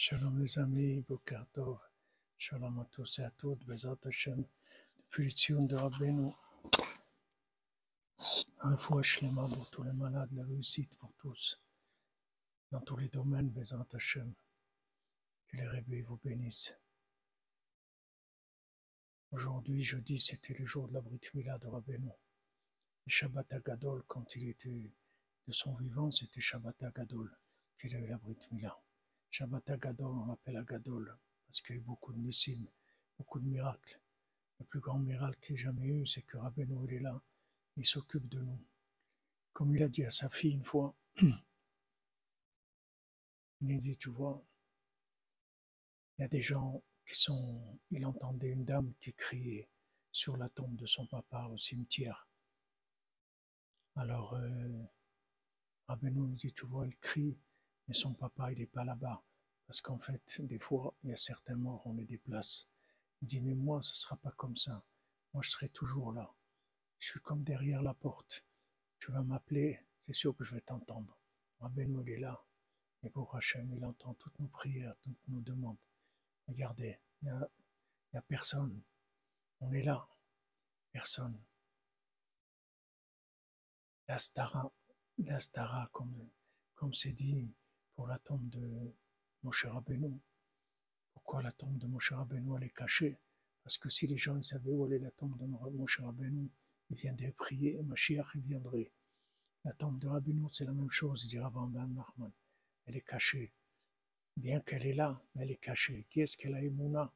Shalom les amis, Bokartov, Shalom à tous et à toutes, Bezat Hashem, depuis de Rabbeinu, un fois Shlema pour tous les malades, la réussite pour tous, dans tous les domaines, Bezat Hashem, que les rébés vous bénissent. Aujourd'hui, jeudi, c'était le jour de la Brit Mila de Rabbeinu. Shabbat Agadol, quand il était de son vivant, c'était Shabbat Agadol qu'il a eu la Brit Mila. Shabbat Agadol, on l'appelle Agadol, parce qu'il y a eu beaucoup de nissim, beaucoup de miracles. Le plus grand miracle qu'il ait jamais eu, c'est que Rabbeinu, il est là, il s'occupe de nous. Comme il a dit à sa fille une fois, il lui dit, tu vois, il y a des gens qui sont, il entendait une dame qui criait sur la tombe de son papa au cimetière. Alors, euh, Rabbeinu dit, tu vois, elle crie, mais son papa, il n'est pas là-bas. Parce qu'en fait, des fois, il y a certains morts, on les déplace. Il dit, mais moi, ce ne sera pas comme ça. Moi, je serai toujours là. Je suis comme derrière la porte. Tu vas m'appeler, c'est sûr que je vais t'entendre. Rabbeinu, il est là. Et pour Hachem, il entend toutes nos prières, toutes nos demandes. Regardez, il n'y a, personne. On est là. Personne. La stara, la stara, comme, comme c'est dit pour la tombe de Moshe Rabbeinu. Pourquoi la tombe de Moshe Rabbeinu, elle est cachée? Parce que si les gens savaient où est la tombe de Moshe Rabbeinu, ils viendraient prier Mashiach viendrait. La tombe de Rabbeinu, c'est la même chose, dit Rabban Ben Nachman. Elle est cachée. Bien qu'elle est là, elle est cachée. Qui est-ce qu'elle a émouna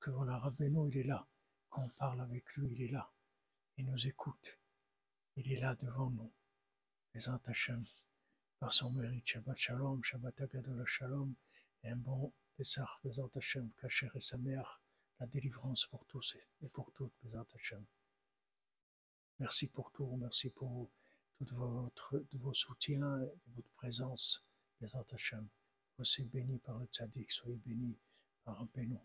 Que voilà, Rabbeinu, il est là. Quand on parle avec lui, il est là. Il nous écoute. Il est là devant nous. Les par son mérite, Shabbat Shalom, Shabbat Agadol Shalom, et un bon Pesach, Bezat Hashem, Kacher et Sameach, la délivrance pour tous et pour toutes, Bezat Hashem. Merci pour tout, merci pour tout votre, de vos soutiens et votre présence, Bezat Hashem. Soyez bénis par le tzaddik, soyez bénis par un bénou.